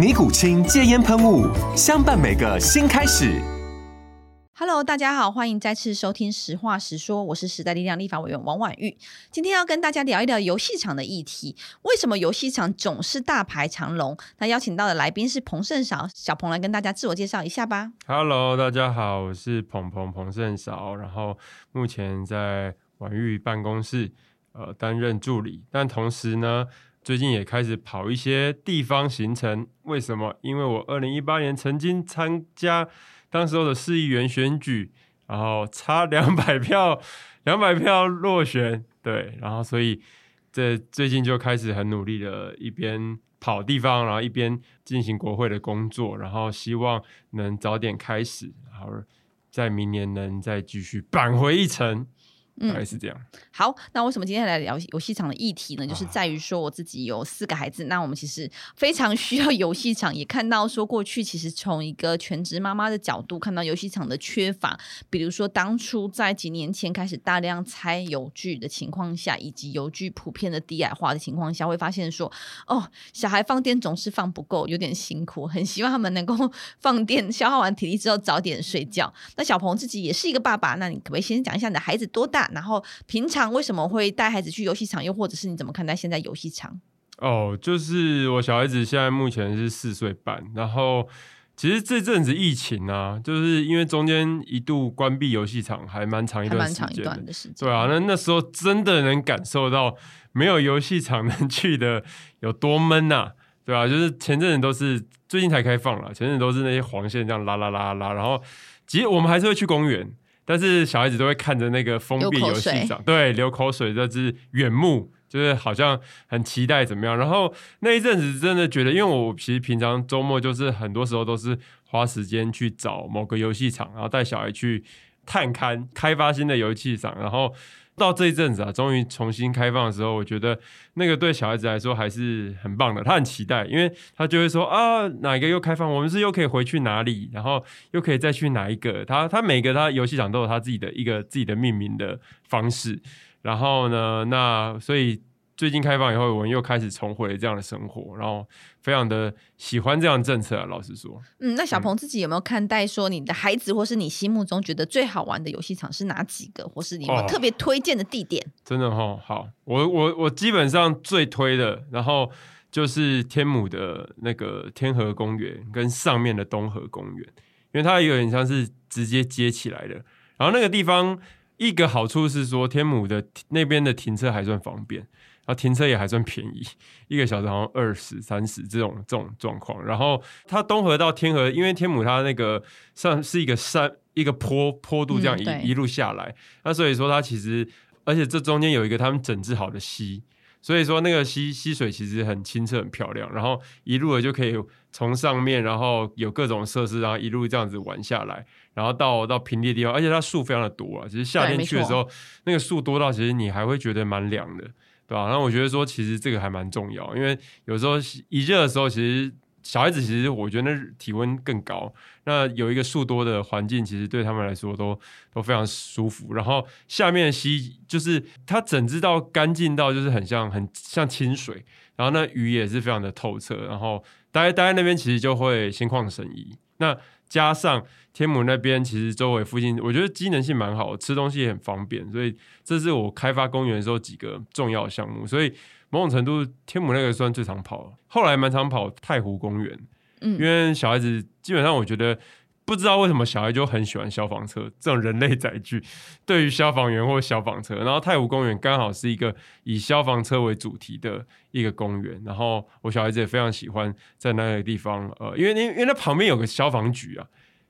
尼古清戒烟喷雾，相伴每个新开始。Hello，大家好，欢迎再次收听《实话实说》，我是时代力量立法委员王婉玉。今天要跟大家聊一聊游戏场的议题。为什么游戏场总是大排长龙？那邀请到的来宾是彭盛韶，小彭来跟大家自我介绍一下吧。Hello，大家好，我是彭彭彭圣韶，然后目前在婉玉办公室呃担任助理，但同时呢。最近也开始跑一些地方行程，为什么？因为我二零一八年曾经参加当时候的市议员选举，然后差两百票，两百票落选，对，然后所以这最近就开始很努力的，一边跑地方，然后一边进行国会的工作，然后希望能早点开始，然后在明年能再继续扳回一城。大概是这样、嗯。好，那为什么今天来聊游戏场的议题呢？就是在于说，我自己有四个孩子，那我们其实非常需要游戏场。也看到说，过去其实从一个全职妈妈的角度看到游戏场的缺乏，比如说当初在几年前开始大量拆游具的情况下，以及游具普遍的低矮化的情况下，会发现说，哦，小孩放电总是放不够，有点辛苦。很希望他们能够 放电，消耗完体力之后早点睡觉。那小鹏自己也是一个爸爸，那你可不可以先讲一下你的孩子多大？然后平常为什么会带孩子去游戏场？又或者是你怎么看待现在游戏场？哦，就是我小孩子现在目前是四岁半。然后其实这阵子疫情啊，就是因为中间一度关闭游戏场，还蛮长一段时间。蛮长一段的时间。对啊，那那时候真的能感受到没有游戏场能 去的有多闷呐、啊，对啊，就是前阵子都是最近才开放了，前阵子都是那些黄线这样拉拉拉拉，然后其实我们还是会去公园。但是小孩子都会看着那个封闭游戏场，对，流口水，这是远目，就是好像很期待怎么样。然后那一阵子真的觉得，因为我其实平常周末就是很多时候都是花时间去找某个游戏场，然后带小孩去探勘、开发新的游戏场，然后。到这一阵子啊，终于重新开放的时候，我觉得那个对小孩子来说还是很棒的。他很期待，因为他就会说啊，哪一个又开放？我们是又可以回去哪里？然后又可以再去哪一个？他他每个他游戏场都有他自己的一个自己的命名的方式。然后呢，那所以。最近开放以后，我们又开始重回这样的生活，然后非常的喜欢这样的政策啊。老实说，嗯，那小鹏自己有没有看待说你的孩子，或是你心目中觉得最好玩的游戏场是哪几个，或是你有特别推荐的地点？哦、真的哈、哦，好，我我我基本上最推的，然后就是天母的那个天河公园跟上面的东河公园，因为它有点像是直接接起来的。然后那个地方一个好处是说，天母的那边的停车还算方便。停车也还算便宜，一个小时好像二十三十这种这种状况。然后它东河到天河，因为天母它那个上是一个山一个坡坡度这样一、嗯、一路下来，那所以说它其实而且这中间有一个他们整治好的溪，所以说那个溪溪水其实很清澈很漂亮。然后一路的就可以从上面，然后有各种设施，然后一路这样子玩下来，然后到到平地的地方，而且它树非常的多啊。其实夏天去的时候，那个树多到其实你还会觉得蛮凉的。对吧？那我觉得说，其实这个还蛮重要，因为有时候一热的时候，其实小孩子其实我觉得那体温更高。那有一个树多的环境，其实对他们来说都都非常舒服。然后下面的溪就是它整治到干净到就是很像很像清水，然后那鱼也是非常的透彻。然后待待在那边，其实就会心旷神怡。那加上天母那边，其实周围附近，我觉得机能性蛮好，吃东西也很方便，所以这是我开发公园的时候几个重要项目。所以某种程度，天母那个算最常跑，后来蛮常跑太湖公园，嗯，因为小孩子基本上我觉得不知道为什么小孩就很喜欢消防车这种人类载具，对于消防员或消防车。然后太湖公园刚好是一个以消防车为主题的一个公园，然后我小孩子也非常喜欢在那个地方，呃，因为因为那旁边有个消防局啊。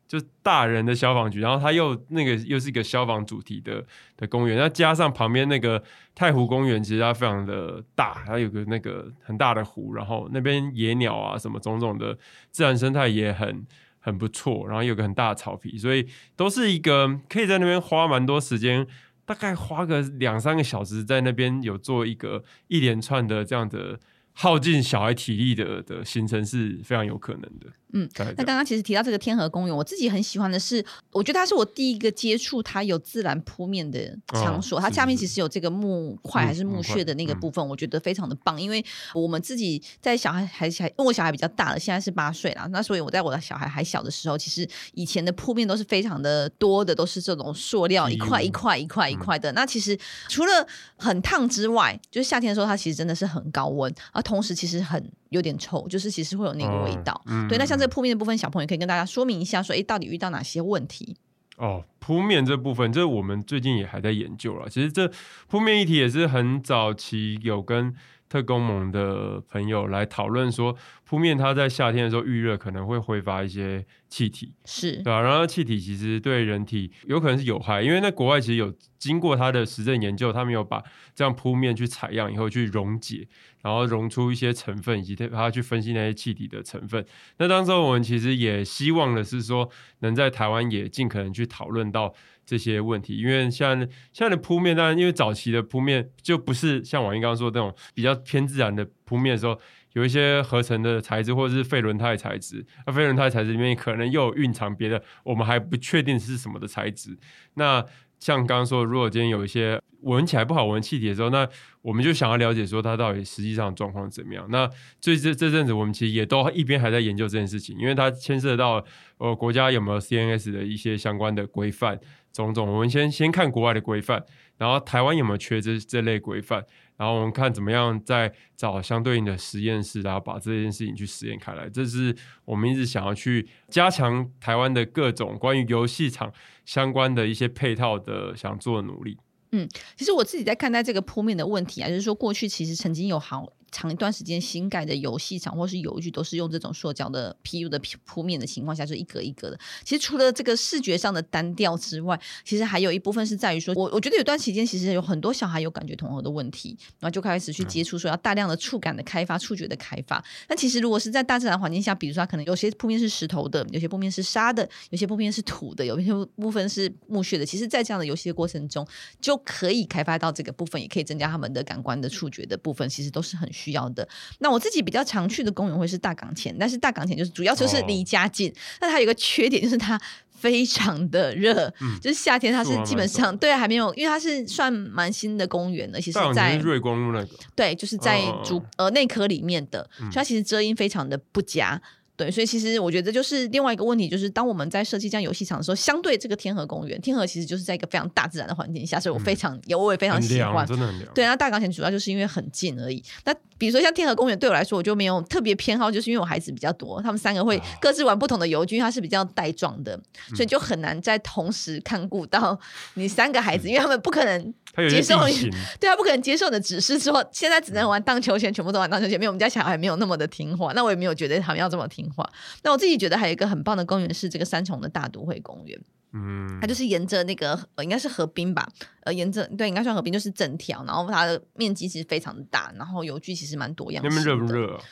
就大人的消防局，然后它又那个又是一个消防主题的的公园，那加上旁边那个太湖公园，其实它非常的大，它有个那个很大的湖，然后那边野鸟啊什么种种的自然生态也很很不错，然后有个很大的草皮，所以都是一个可以在那边花蛮多时间，大概花个两三个小时在那边有做一个一连串的这样的耗尽小孩体力的的行程是非常有可能的。嗯，那刚刚其实提到这个天河公园，我自己很喜欢的是，我觉得它是我第一个接触它有自然铺面的场所。哦、它下面其实有这个木块还是木屑的那个部分，我觉得非常的棒。嗯、因为我们自己在小孩还小，因为我小孩比较大了，现在是八岁了，那所以我在我的小孩还小的时候，其实以前的铺面都是非常的多的，都是这种塑料一块一块一块一块的。嗯、那其实除了很烫之外，就是夏天的时候，它其实真的是很高温，而同时其实很。有点臭，就是其实会有那个味道。嗯、对，那像这个铺面的部分，小朋友可以跟大家说明一下，说，哎，到底遇到哪些问题？哦，铺面这部分，这我们最近也还在研究了。其实这铺面议题也是很早期有跟特工盟的朋友来讨论，说铺面它在夏天的时候遇热可能会挥发一些气体，是对吧？然后气体其实对人体有可能是有害，因为在国外其实有经过它的实证研究，他们有把这样铺面去采样以后去溶解。然后溶出一些成分，以及他去分析那些气体的成分。那当时我们其实也希望的是说，能在台湾也尽可能去讨论到这些问题。因为像现在的铺面，当然因为早期的铺面就不是像王英刚刚说的那种比较偏自然的铺面的时候，有一些合成的材质或者是废轮胎材质。那废轮胎材质里面可能又有蕴藏别的，我们还不确定是什么的材质。那像刚刚说，如果今天有一些闻起来不好闻气体的时候，那我们就想要了解说它到底实际上状况怎么样。那这这这阵子我们其实也都一边还在研究这件事情，因为它牵涉到呃国家有没有 CNS 的一些相关的规范种种。我们先先看国外的规范，然后台湾有没有缺这这类规范。然后我们看怎么样再找相对应的实验室，然后把这件事情去实验开来。这是我们一直想要去加强台湾的各种关于游戏场相关的一些配套的想做的努力。嗯，其实我自己在看待这个铺面的问题啊，就是说过去其实曾经有好。长一段时间新盖的游戏场或是游具都是用这种塑胶的 PU 的铺面的情况下，就一格一格的。其实除了这个视觉上的单调之外，其实还有一部分是在于说，我我觉得有段期间其实有很多小孩有感觉统合的问题，然后就开始去接触说要大量的触感的开发、触觉的开发。那其实如果是在大自然环境下，比如说它可能有些铺面是石头的，有些铺面是沙的，有些铺面是土的，有些部分是木屑的。其实，在这样的游戏的过程中，就可以开发到这个部分，也可以增加他们的感官的触觉的部分，其实都是很需要的。那我自己比较常去的公园会是大港前，但是大港前就是主要就是离家近，那、哦、它有个缺点就是它非常的热，嗯、就是夏天它是基本上对还没有，因为它是算蛮新的公园的，其实在瑞光路那个，对，就是在主、哦、呃内科里面的，所以它其实遮阴非常的不佳。对，所以其实我觉得就是另外一个问题，就是当我们在设计这样游戏场的时候，相对这个天河公园，天河其实就是在一个非常大自然的环境下，所以我非常也、嗯、我也非常喜欢，真的很凉。对，那大港前主要就是因为很近而已。那比如说像天河公园，对我来说我就没有特别偏好，就是因为我孩子比较多，他们三个会各自玩不同的游具，因为它是比较带状的，所以就很难在同时看顾到你三个孩子，嗯、因为他们不可能。接受你，对他，不可能接受你的指示之后，现在只能玩荡秋千，全部都玩荡秋千。没有，我们家小孩没有那么的听话，那我也没有觉得他们要这么听话。那我自己觉得还有一个很棒的公园是这个三重的大都会公园，嗯，它就是沿着那个呃，应该是河滨吧，呃，沿着对，应该算河滨，就是整条，然后它的面积其实非常大，然后游具其实蛮多样。那边热不热啊？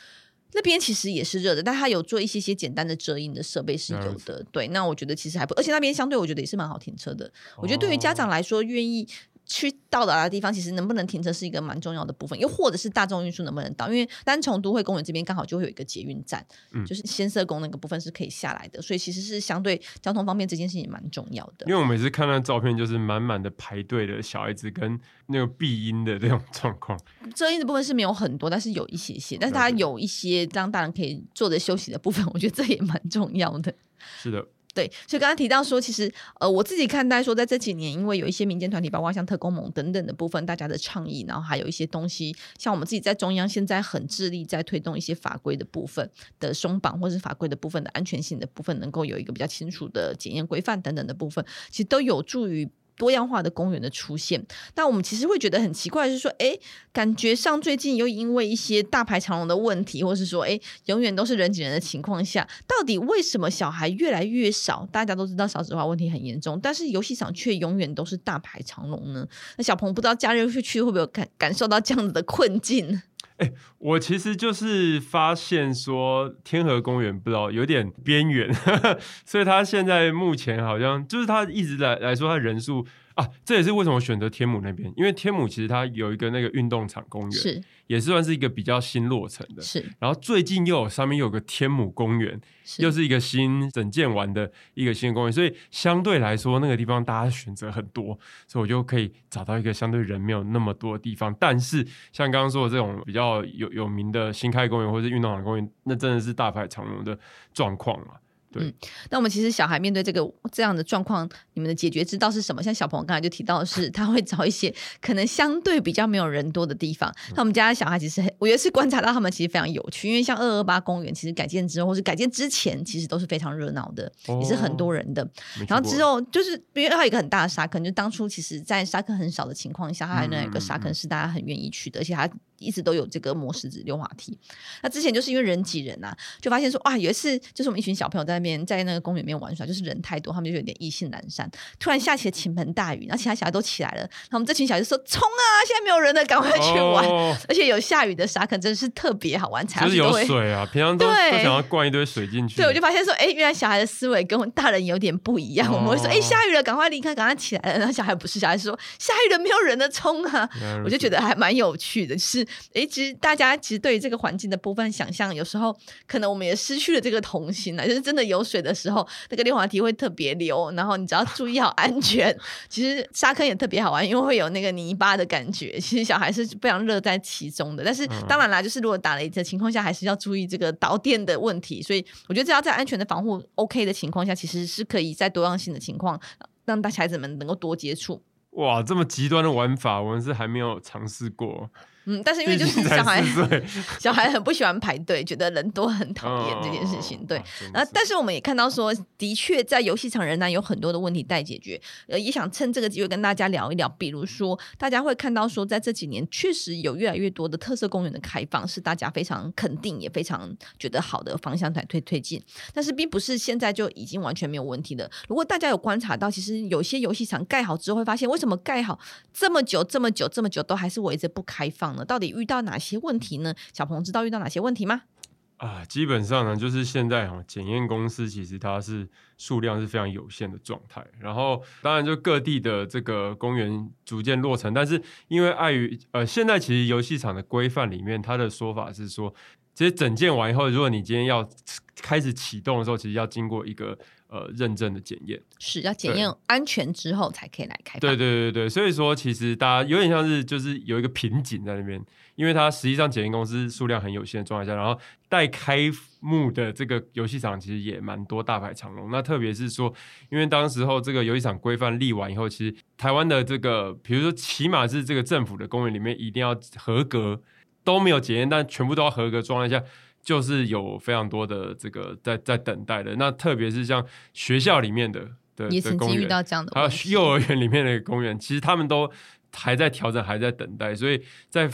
那边其实也是热的，但它有做一些些简单的遮阴的设备是有的。对，那我觉得其实还不，而且那边相对我觉得也是蛮好停车的。哦、我觉得对于家长来说，愿意。去到达的地方，其实能不能停车是一个蛮重要的部分，又或者是大众运输能不能到？因为单从都会公园这边刚好就会有一个捷运站，嗯、就是先社工那个部分是可以下来的，所以其实是相对交通方面这件事情蛮重要的。因为我每次看到照片，就是满满的排队的小孩子跟那个避阴的这种状况。遮阴的部分是没有很多，但是有一些些，但是它有一些让大人可以坐着休息的部分，我觉得这也蛮重要的。是的。对，所以刚刚提到说，其实呃，我自己看待说，在这几年，因为有一些民间团体，包括像特工盟等等的部分，大家的倡议，然后还有一些东西，像我们自己在中央现在很致力在推动一些法规的部分的松绑，或是法规的部分的安全性的部分，能够有一个比较清楚的检验规范等等的部分，其实都有助于。多样化的公园的出现，但我们其实会觉得很奇怪，是说，哎，感觉上最近又因为一些大排长龙的问题，或是说，哎，永远都是人挤人的情况下，到底为什么小孩越来越少？大家都知道少子化问题很严重，但是游戏场却永远都是大排长龙呢？那小鹏不知道假日去去会不会感感受到这样子的困境？哎，我其实就是发现说，天河公园不知道有点边缘，所以他现在目前好像就是他一直来来说，他人数。啊，这也是为什么我选择天母那边，因为天母其实它有一个那个运动场公园，是也是算是一个比较新落成的，是。然后最近又有上面又有个天母公园，是又是一个新整建完的一个新公园，所以相对来说那个地方大家选择很多，所以我就可以找到一个相对人没有那么多的地方。但是像刚刚说的这种比较有有名的新开公园或者运动场公园，那真的是大排长龙的状况啊。对嗯，那我们其实小孩面对这个这样的状况，你们的解决之道是什么？像小朋友刚才就提到的是，他会找一些可能相对比较没有人多的地方。嗯、那我们家的小孩其实很，我也是观察到他们其实非常有趣，因为像二二八公园，其实改建之后或是改建之前，其实都是非常热闹的，哦、也是很多人的。然后之后就是因为它有一个很大的沙坑，就当初其实在沙坑很少的情况下，它还能有一个沙坑是大家很愿意去的，而且它。一直都有这个磨石子溜滑梯，那之前就是因为人挤人呐、啊，就发现说哇，有一次就是我们一群小朋友在那边在那个公园里面玩耍，就是人太多，他们就有点意兴阑珊。突然下起了倾盆大雨，然后其他小孩都起来了，那我们这群小孩就说冲啊，现在没有人了，赶快去玩。哦、而且有下雨的沙坑真的是特别好玩，才就是有水啊，平常都都想要灌一堆水进去。对，我就发现说，哎，原来小孩的思维跟我们大人有点不一样。哦、我们会说，哎，下雨了，赶快离开，赶快起来了。然后小孩不是，小孩说下雨了，没有人的，冲啊！我就觉得还蛮有趣的，就是哎，其实大。大家其实对于这个环境的部分想象，有时候可能我们也失去了这个童心了。就是真的有水的时候，那个溜滑梯会特别溜，然后你只要注意好安全。其实沙坑也特别好玩，因为会有那个泥巴的感觉。其实小孩是非常乐在其中的。但是当然啦，就是如果打雷的情况下，还是要注意这个导电的问题。所以我觉得只要在安全的防护 OK 的情况下，其实是可以在多样性的情况让大孩子们能够多接触。哇，这么极端的玩法，我们是还没有尝试过。嗯，但是因为就是小孩，小孩很不喜欢排队，觉得人多很讨厌这件事情。对，然后但是我们也看到说，的确在游戏场仍然有很多的问题待解决。呃，也想趁这个机会跟大家聊一聊，比如说大家会看到说，在这几年确实有越来越多的特色公园的开放，是大家非常肯定也非常觉得好的方向在推推进。但是并不是现在就已经完全没有问题的。如果大家有观察到，其实有些游戏场盖好之后，会发现为什么盖好这么久、这么久、这么久都还是围着不开放？到底遇到哪些问题呢？小鹏知道遇到哪些问题吗？啊，基本上呢，就是现在哈，检验公司其实它是数量是非常有限的状态。然后，当然就各地的这个公园逐渐落成，但是因为碍于呃，现在其实游戏场的规范里面，它的说法是说，其实整建完以后，如果你今天要开始启动的时候，其实要经过一个。呃，认证的检验是要检验安全之后才可以来开放。对对对对，所以说其实大家有点像是就是有一个瓶颈在那边，因为它实际上检验公司数量很有限的状态下，然后待开幕的这个游戏场其实也蛮多大排长龙。那特别是说，因为当时候这个游戏场规范立完以后，其实台湾的这个，比如说起码是这个政府的公园里面一定要合格，都没有检验，但全部都要合格状态下。就是有非常多的这个在在等待的，那特别是像学校里面的的也曾经遇到这样的，还有幼儿园里面的公园，其实他们都还在调整，还在等待，所以在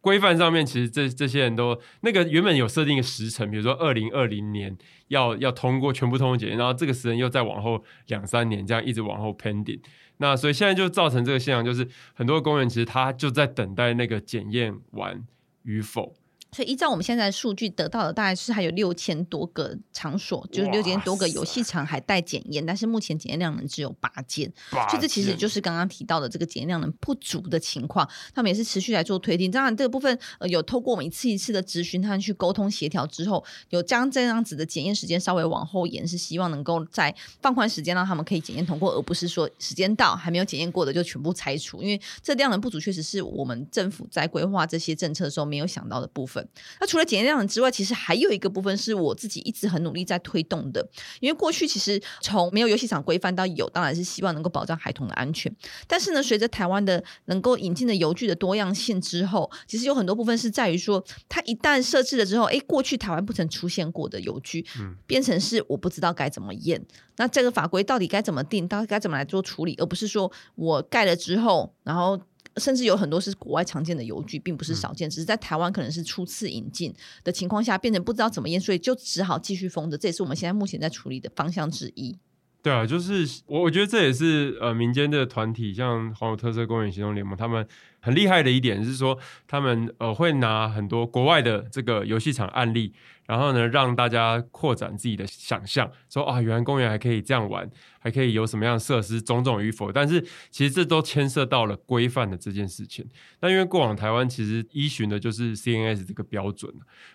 规范上面，其实这这些人都那个原本有设定一个时程，比如说二零二零年要要通过全部通过检验，然后这个时程又再往后两三年，这样一直往后 pending，那所以现在就造成这个现象，就是很多公园其实他就在等待那个检验完与否。所以依照我们现在的数据得到的，大概是还有六千多个场所，就是六千多个游戏场还待检验，但是目前检验量能只有八件，所以这其实就是刚刚提到的这个检验量能不足的情况。他们也是持续来做推进，当然这个部分呃有透过我们一次一次的咨询，他们去沟通协调之后，有将这样子的检验时间稍微往后延，是希望能够在放宽时间，让他们可以检验通过，而不是说时间到还没有检验过的就全部拆除，因为这量能不足确实是我们政府在规划这些政策的时候没有想到的部分。分。那除了检验量能之外，其实还有一个部分是我自己一直很努力在推动的。因为过去其实从没有游戏场规范到有，当然是希望能够保障孩童的安全。但是呢，随着台湾的能够引进的游具的多样性之后，其实有很多部分是在于说，它一旦设置了之后，哎，过去台湾不曾出现过的游具，嗯，变成是我不知道该怎么验。那这个法规到底该怎么定？到底该怎么来做处理？而不是说我盖了之后，然后。甚至有很多是国外常见的油具，并不是少见，嗯、只是在台湾可能是初次引进的情况下，变成不知道怎么验，所以就只好继续封着。这也是我们现在目前在处理的方向之一。对啊，就是我我觉得这也是呃民间的团体，像黄有特色公园行动联盟，他们很厉害的一点是说，他们呃会拿很多国外的这个游戏场案例。然后呢，让大家扩展自己的想象，说啊，原来公园还可以这样玩，还可以有什么样的设施，种种与否。但是其实这都牵涉到了规范的这件事情。那因为过往台湾其实依循的就是 CNS 这个标准，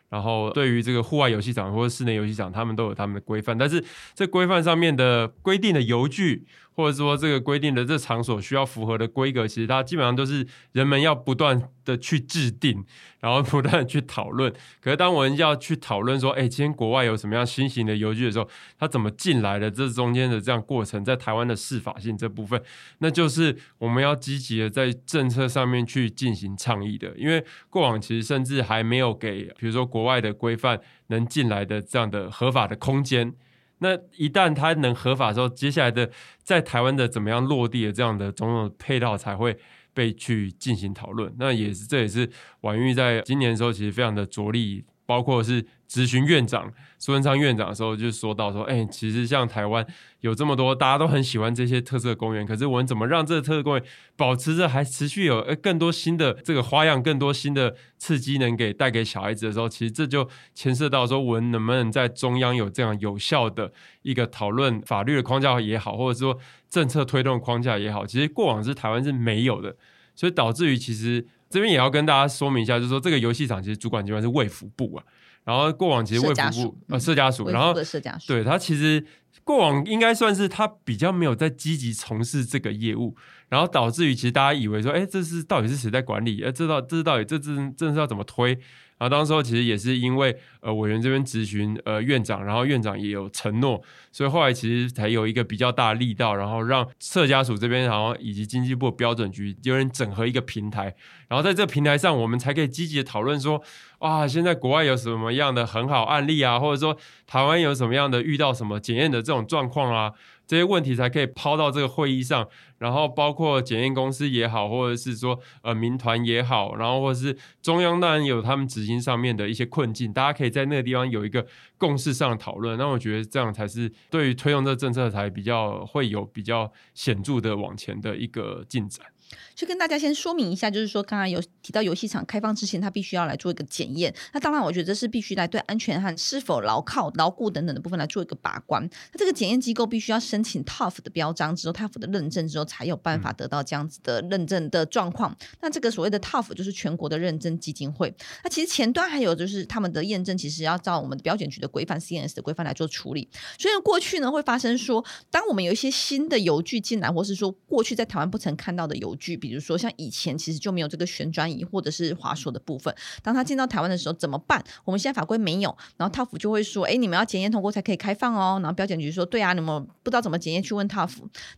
然后对于这个户外游戏场或者室内游戏场，他们都有他们的规范。但是这规范上面的规定的游具，或者说这个规定的这场所需要符合的规格，其实它基本上都是人们要不断的去制定，然后不断的去讨论。可是当我们要去讨论说，哎，今天国外有什么样新型的游具的时候，它怎么进来的？这中间的这样过程，在台湾的适法性这部分，那就是我们要积极的在政策上面去进行倡议的。因为过往其实甚至还没有给，比如说国外的规范能进来的这样的合法的空间。那一旦它能合法之后，接下来的在台湾的怎么样落地的这样的种种配套才会被去进行讨论。那也是这也是婉玉在今年的时候其实非常的着力。包括是咨询院长苏贞昌院长的时候，就说到说，哎、其实像台湾有这么多大家都很喜欢这些特色公园，可是我们怎么让这个特色公园保持着还持续有更多新的这个花样，更多新的刺激，能给带给小孩子的时候，其实这就牵涉到说，我们能不能在中央有这样有效的一个讨论法律的框架也好，或者说政策推动框架也好，其实过往是台湾是没有的，所以导致于其实。这边也要跟大家说明一下，就是说这个游戏场其实主管机关是卫福部啊，然后过往其实卫福部呃社家署，然后对他其实过往应该算是他比较没有在积极从事这个业务，然后导致于其实大家以为说，哎，这是到底是谁在管理？哎，这到这是到底这这这是要怎么推？然后当时候其实也是因为呃委员这边咨询呃院长，然后院长也有承诺，所以后来其实才有一个比较大的力道，然后让社家署这边，然后以及经济部标准局有人整合一个平台，然后在这个平台上，我们才可以积极的讨论说，哇，现在国外有什么样的很好案例啊，或者说台湾有什么样的遇到什么检验的这种状况啊。这些问题才可以抛到这个会议上，然后包括检验公司也好，或者是说呃民团也好，然后或者是中央当然有他们执行上面的一些困境，大家可以在那个地方有一个共识上的讨论。那我觉得这样才是对于推动这个政策才比较会有比较显著的往前的一个进展。就跟大家先说明一下，就是说刚刚有提到游戏场开放之前，它必须要来做一个检验。那当然，我觉得这是必须来对安全和是否牢靠、牢固等等的部分来做一个把关。那这个检验机构必须要申请 TÜV 的标章之后，TÜV 的认证之后，才有办法得到这样子的认证的状况。嗯、那这个所谓的 TÜV 就是全国的认证基金会。那其实前端还有就是他们的验证，其实要照我们的标检局的规范 CNS 的规范来做处理。所以过去呢，会发生说，当我们有一些新的邮具进来，或是说过去在台湾不曾看到的游具，比如说像以前其实就没有这个旋转椅或者是滑索的部分。当他进到台湾的时候怎么办？我们现在法规没有，然后 TÜV 就会说：“哎，你们要检验通过才可以开放哦。”然后标检局说：“对啊，你们不知道怎么检验，去问 TÜV。”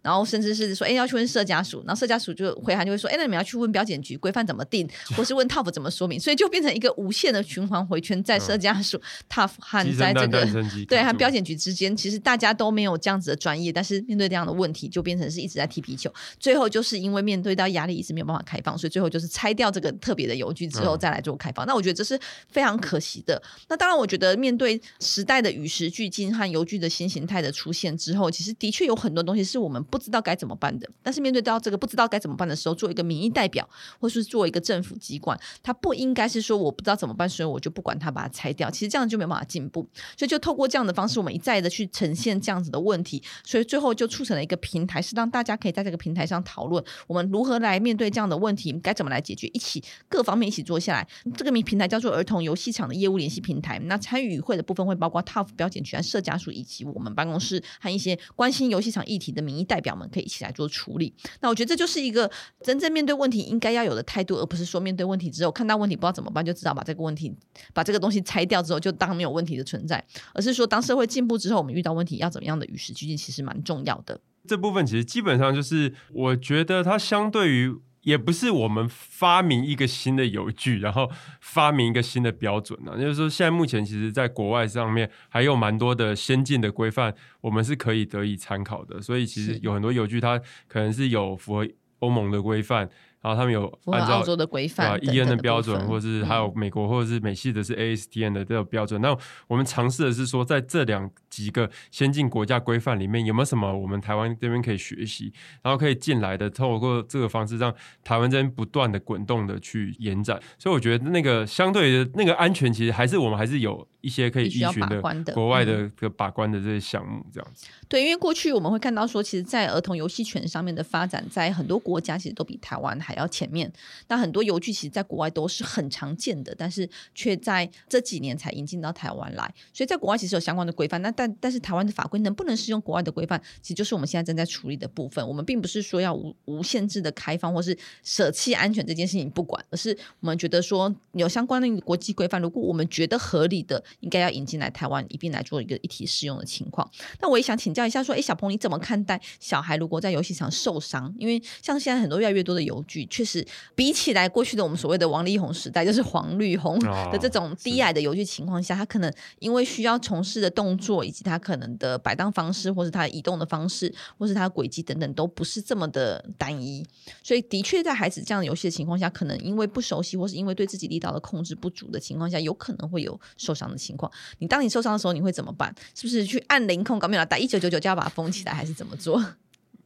然后甚至是说：“哎，要去问社家属。”然后社家属就回函就会说：“哎，那你们要去问标检局规范怎么定，或是问 TÜV 怎么说明。”所以就变成一个无限的循环回圈，在社家属、TÜV 和在这个对和标检局之间，其实大家都没有这样子的专业，但是面对这样的问题，就变成是一直在踢皮球。最后就是因为面对到压力，一直没有办法开放，所以最后就是拆掉这个特别的邮局之后再来做开放。嗯、那我觉得这是非常可惜的。那当然，我觉得面对时代的与时俱进和邮局的新形态的出现之后，其实的确有很多东西是我们不知道该怎么办的。但是面对到这个不知道该怎么办的时候，做一个民意代表，或是做一个政府机关，它不应该是说我不知道怎么办，所以我就不管它，把它拆掉。其实这样就没办法进步。所以就透过这样的方式，我们一再的去呈现这样子的问题，所以最后就促成了一个平台，是让大家可以在这个平台上讨论我们如如何来面对这样的问题，该怎么来解决，一起各方面一起做下来。这个名平台叫做儿童游戏场的业务联系平台。那参与与会的部分会包括 TUF 标检局、社家属以及我们办公室和一些关心游戏场议题的民意代表们，可以一起来做处理。那我觉得这就是一个真正面对问题应该要有的态度，而不是说面对问题之后看到问题不知道怎么办，就知道把这个问题把这个东西拆掉之后就当没有问题的存在，而是说当社会进步之后，我们遇到问题要怎么样的与时俱进，其实蛮重要的。这部分其实基本上就是，我觉得它相对于也不是我们发明一个新的油具，然后发明一个新的标准呢、啊。就是说，现在目前其实在国外上面还有蛮多的先进的规范，我们是可以得以参考的。所以其实有很多油具，它可能是有符合欧盟的规范。然后他们有按照澳洲的规范，EN 的标准，或者是还有美国或者是美系的是 ASTM 的这个标准。嗯、那我们尝试的是说，在这两几个先进国家规范里面，有没有什么我们台湾这边可以学习，然后可以进来的，透过这个方式，让台湾这边不断的滚动的去延展。所以我觉得那个相对的那个安全，其实还是我们还是有一些可以依循的国外的个把关的这些项目，这样子。对，因为过去我们会看到说，其实，在儿童游戏权上面的发展，在很多国家其实都比台湾还要前面。那很多游具其实，在国外都是很常见的，但是却在这几年才引进到台湾来。所以在国外其实有相关的规范，那但但是台湾的法规能不能适用国外的规范，其实就是我们现在正在处理的部分。我们并不是说要无无限制的开放，或是舍弃安全这件事情不管，而是我们觉得说有相关的国际规范，如果我们觉得合理的，应该要引进来台湾，一并来做一个一体适用的情况。那我也想请教一下，说，哎，小鹏你怎么看待小孩如果在游戏场受伤？因为像现在很多越来越多的游具，确实比起来过去的我们所谓的王力宏时代，就是黄绿红的这种低矮的游具情况下，他可能因为需要从事的动作以及他可能的摆荡方式，或是他移动的方式，或是他的轨迹等等，都不是这么的单一。所以的确在孩子这样的游戏的情况下，可能因为不熟悉，或是因为对自己力道的控制不足的情况下，有可能会有受伤的情况。你当你受伤的时候，你会怎么办？是不是去按零控？搞没有打一九九九就要把它封起来，还是怎么做？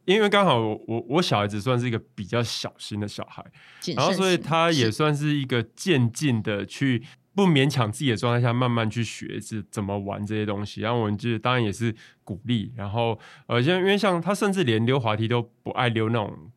因为刚好我我小孩子算是一个比较小心的小孩，然后所以他也算是一个渐进的去不勉强自己的状态下慢慢去学是怎么玩这些东西。然后我们就当然也是鼓励，然后呃，像因为像他甚至连溜滑梯都不爱溜那种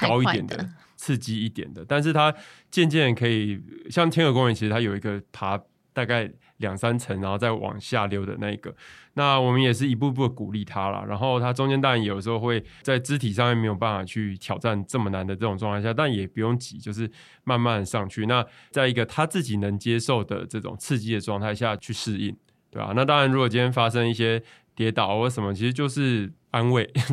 高一点的、刺激一点的，但是他渐渐可以像天鹅公园，其实它有一个爬大概。两三层，然后再往下溜的那一个，那我们也是一步步鼓励他了。然后他中间当然有时候会在肢体上面没有办法去挑战这么难的这种状态下，但也不用急，就是慢慢上去。那在一个他自己能接受的这种刺激的状态下去适应，对吧？那当然，如果今天发生一些跌倒或什么，其实就是。安慰，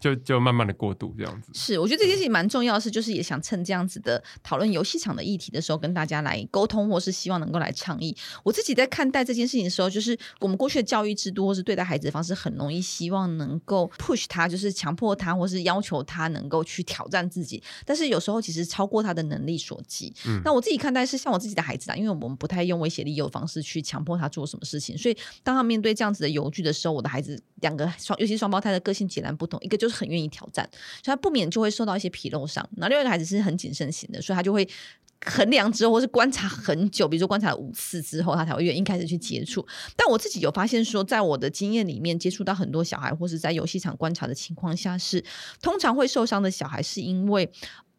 就就就慢慢的过渡这样子。是，我觉得这件事情蛮重要的是，就是也想趁这样子的讨论游戏场的议题的时候，跟大家来沟通，或是希望能够来倡议。我自己在看待这件事情的时候，就是我们过去的教育制度或是对待孩子的方式，很容易希望能够 push 他，就是强迫他，或是要求他能够去挑战自己。但是有时候其实超过他的能力所及。嗯，那我自己看待是像我自己的孩子啊，因为我们不太用威胁利诱的方式去强迫他做什么事情，所以当他面对这样子的游具的时候，我的孩子两个双，尤其双胞胎的个性截然不同，一个就是很愿意挑战，所以他不免就会受到一些皮肉伤。然后另外一个孩子是很谨慎型的，所以他就会衡量之后，或是观察很久，比如说观察五次之后，他才会愿意开始去接触。但我自己有发现说，在我的经验里面，接触到很多小孩，或是在游戏场观察的情况下，是通常会受伤的小孩，是因为。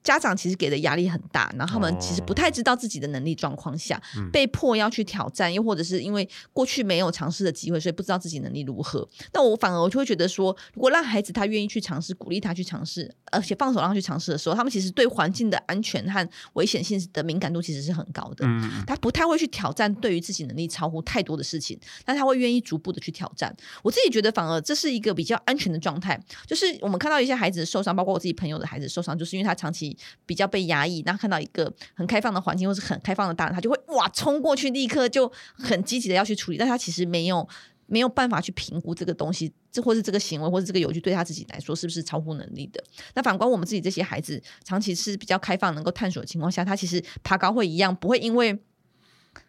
家长其实给的压力很大，然后他们其实不太知道自己的能力状况下，哦、被迫要去挑战，又或者是因为过去没有尝试的机会，所以不知道自己能力如何。那我反而我就会觉得说，如果让孩子他愿意去尝试，鼓励他去尝试，而且放手让他去尝试的时候，他们其实对环境的安全和危险性的敏感度其实是很高的。嗯、他不太会去挑战对于自己能力超乎太多的事情，但他会愿意逐步的去挑战。我自己觉得反而这是一个比较安全的状态。就是我们看到一些孩子受伤，包括我自己朋友的孩子受伤，就是因为他长期。比较被压抑，然后看到一个很开放的环境，或是很开放的大人，他就会哇冲过去，立刻就很积极的要去处理。但他其实没有没有办法去评估这个东西，这或是这个行为，或是这个游具对他自己来说是不是超乎能力的。那反观我们自己这些孩子，长期是比较开放、能够探索的情况下，他其实爬高会一样，不会因为。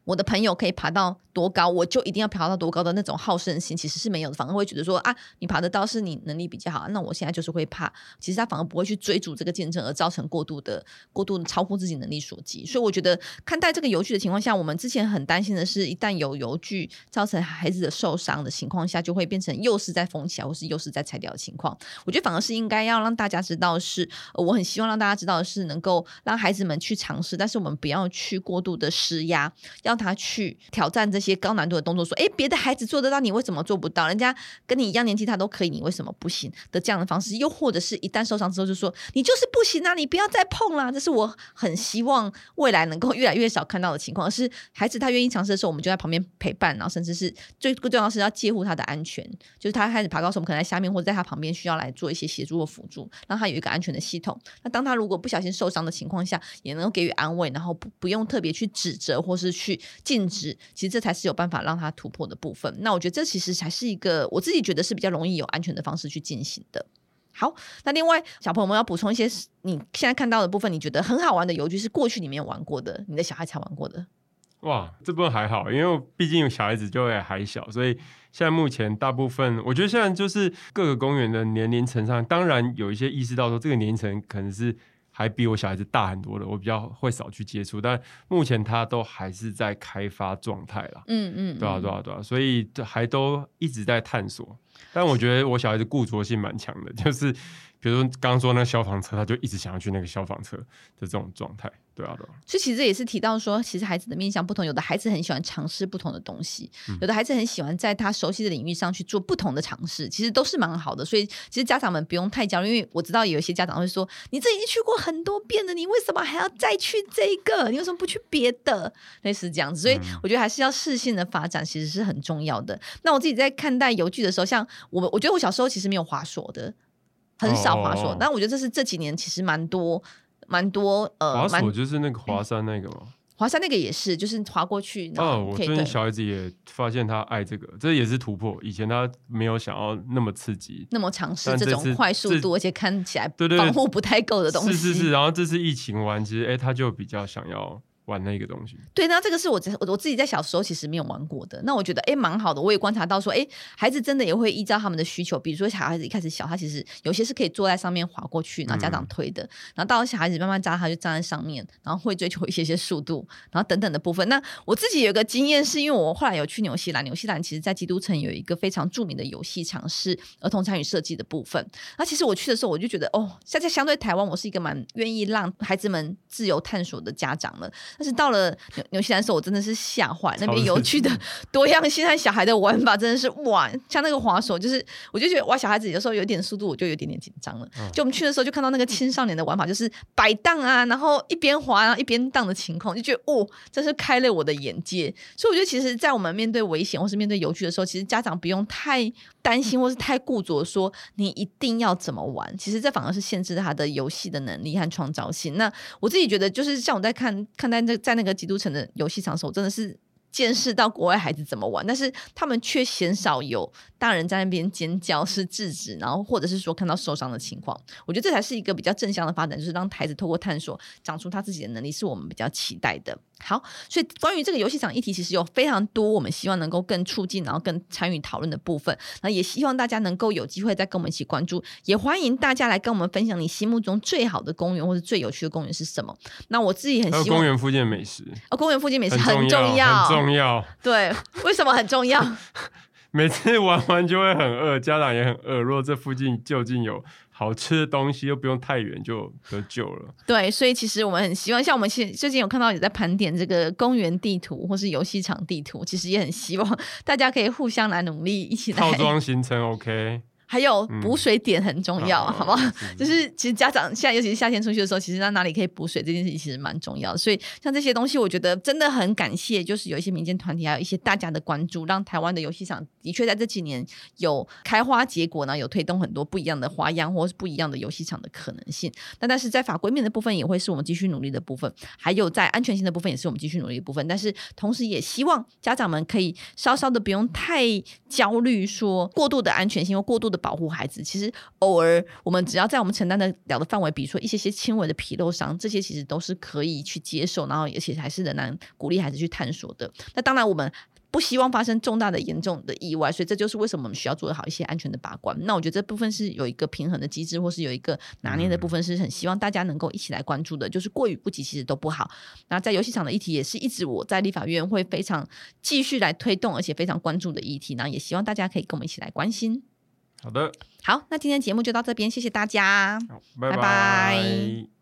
我的朋友可以爬到多高，我就一定要爬到多高的那种好胜心，其实是没有的。反而会觉得说啊，你爬得到是你能力比较好，那我现在就是会怕。其实他反而不会去追逐这个见证，而造成过度的、过度的超乎自己能力所及。所以我觉得看待这个游具的情况下，我们之前很担心的是，一旦有游具造成孩子的受伤的情况下，就会变成又是在封起来，或是又是在拆掉的情况。我觉得反而是应该要让大家知道是，我很希望让大家知道的是，能够让孩子们去尝试，但是我们不要去过度的施压，要他去挑战这些高难度的动作，说，诶，别的孩子做得到，你为什么做不到？人家跟你一样年纪，他都可以，你为什么不行？的这样的方式，又或者是一旦受伤之后，就说你就是不行啊，你不要再碰啦。这是我很希望未来能够越来越少看到的情况。是孩子他愿意尝试的时候，我们就在旁边陪伴，然后甚至是最重要的是要介护他的安全。就是他开始爬高时，我们可能在下面或者在他旁边需要来做一些协助或辅助，让他有一个安全的系统。那当他如果不小心受伤的情况下，也能够给予安慰，然后不不用特别去指责或是去禁止。其实这才是有办法让他突破的部分。那我觉得这其实才是一个我自己觉得是比较容易有安全的方式去进行的。好，那另外小朋友们要补充一些你现在看到的部分，你觉得很好玩的游具是过去你没有玩过的，你的小孩才玩过的。哇，这部分还好，因为毕竟小孩子就会还小，所以现在目前大部分，我觉得现在就是各个公园的年龄层上，当然有一些意识到说这个年龄层可能是。还比我小孩子大很多的，我比较会少去接触，但目前他都还是在开发状态啦。嗯嗯，对啊对啊对啊，所以还都一直在探索。但我觉得我小孩子固着性蛮强的，就是。比如说刚刚说那个消防车，他就一直想要去那个消防车的这种状态，对啊，对啊。所以其实也是提到说，其实孩子的面向不同，有的孩子很喜欢尝试不同的东西，有的孩子很喜欢在他熟悉的领域上去做不同的尝试，其实都是蛮好的。所以其实家长们不用太焦虑，因为我知道有一些家长会说：“你这已经去过很多遍了，你为什么还要再去这个？你为什么不去别的？”类似这样子。所以我觉得还是要适性的发展，其实是很重要的。那我自己在看待游具的时候，像我，我觉得我小时候其实没有滑索的。很少滑索，但我觉得这是这几年其实蛮多蛮多呃，滑索就是那个华山那个吗？华山那个也是，就是滑过去。哦，我最近小孩子也发现他爱这个，这也是突破。以前他没有想要那么刺激，那么尝试这种快速度，而且看起来对对防护不太够的东西。是是是，然后这次疫情完，其实哎、欸，他就比较想要。玩那个东西，对，那这个是我我我自己在小时候其实没有玩过的。那我觉得哎，蛮好的。我也观察到说，哎，孩子真的也会依照他们的需求，比如说小孩子一开始小，他其实有些是可以坐在上面滑过去，然后家长推的。嗯、然后到了小孩子慢慢扎，他就站在上面，然后会追求一些些速度，然后等等的部分。那我自己有个经验，是因为我后来有去纽西兰，纽西兰其实在基督城有一个非常著名的游戏场，是儿童参与设计的部分。那其实我去的时候，我就觉得哦，现在相对台湾，我是一个蛮愿意让孩子们自由探索的家长了。但是到了纽西兰的时候，我真的是吓坏。那边有趣的 多样性，和小孩的玩法真的是哇！像那个滑索，就是我就觉得哇，小孩子有时候有点速度，我就有点点紧张了。就我们去的时候，就看到那个青少年的玩法，就是摆荡啊，然后一边滑然后一边荡的情况，就觉得哦，真是开了我的眼界。所以我觉得，其实，在我们面对危险或是面对游具的时候，其实家长不用太担心或是太固着，说你一定要怎么玩。其实这反而是限制他的游戏的能力和创造性。那我自己觉得，就是像我在看看待那在那个基督城的游戏场所，真的是见识到国外孩子怎么玩，但是他们却鲜少有大人在那边尖叫是制止，然后或者是说看到受伤的情况。我觉得这才是一个比较正向的发展，就是让孩子透过探索长出他自己的能力，是我们比较期待的。好，所以关于这个游戏场议题，其实有非常多我们希望能够更促进，然后更参与讨论的部分。那也希望大家能够有机会再跟我们一起关注，也欢迎大家来跟我们分享你心目中最好的公园或者最有趣的公园是什么。那我自己很希望公园附近的美食哦，公园附近美食很重要，很重要。对，为什么很重要？每次玩完就会很饿，家长也很饿。如果这附近就近有好吃的东西，又不用太远，就得救了。对，所以其实我们很希望，像我们现最近有看到有在盘点这个公园地图或是游戏场地图，其实也很希望大家可以互相来努力，一起来。套装行程 OK。还有补水点很重要，嗯、好不好？就是其实家长现在尤其是夏天出去的时候，其实在哪里可以补水这件事情其实蛮重要的。所以像这些东西，我觉得真的很感谢，就是有一些民间团体，还有一些大家的关注，让台湾的游戏场的确在这几年有开花结果呢，有推动很多不一样的花样或是不一样的游戏场的可能性。那但是在法规面的部分也会是我们继续努力的部分，还有在安全性的部分也是我们继续努力的部分。但是同时也希望家长们可以稍稍的不用太焦虑，说过度的安全性或过度的保护孩子。其实偶尔我们只要在我们承担的了的范围，比如说一些些轻微的皮肉伤，这些其实都是可以去接受，然后而且还是仍然鼓励孩子去探索的。那当然我们。不希望发生重大的、严重的意外，所以这就是为什么我们需要做得好一些安全的把关。那我觉得这部分是有一个平衡的机制，或是有一个拿捏的部分，是很希望大家能够一起来关注的。就是过于不及，其实都不好。那在游戏场的议题，也是一直我在立法院会非常继续来推动，而且非常关注的议题。那也希望大家可以跟我们一起来关心。好的，好，那今天节目就到这边，谢谢大家，拜拜。拜拜。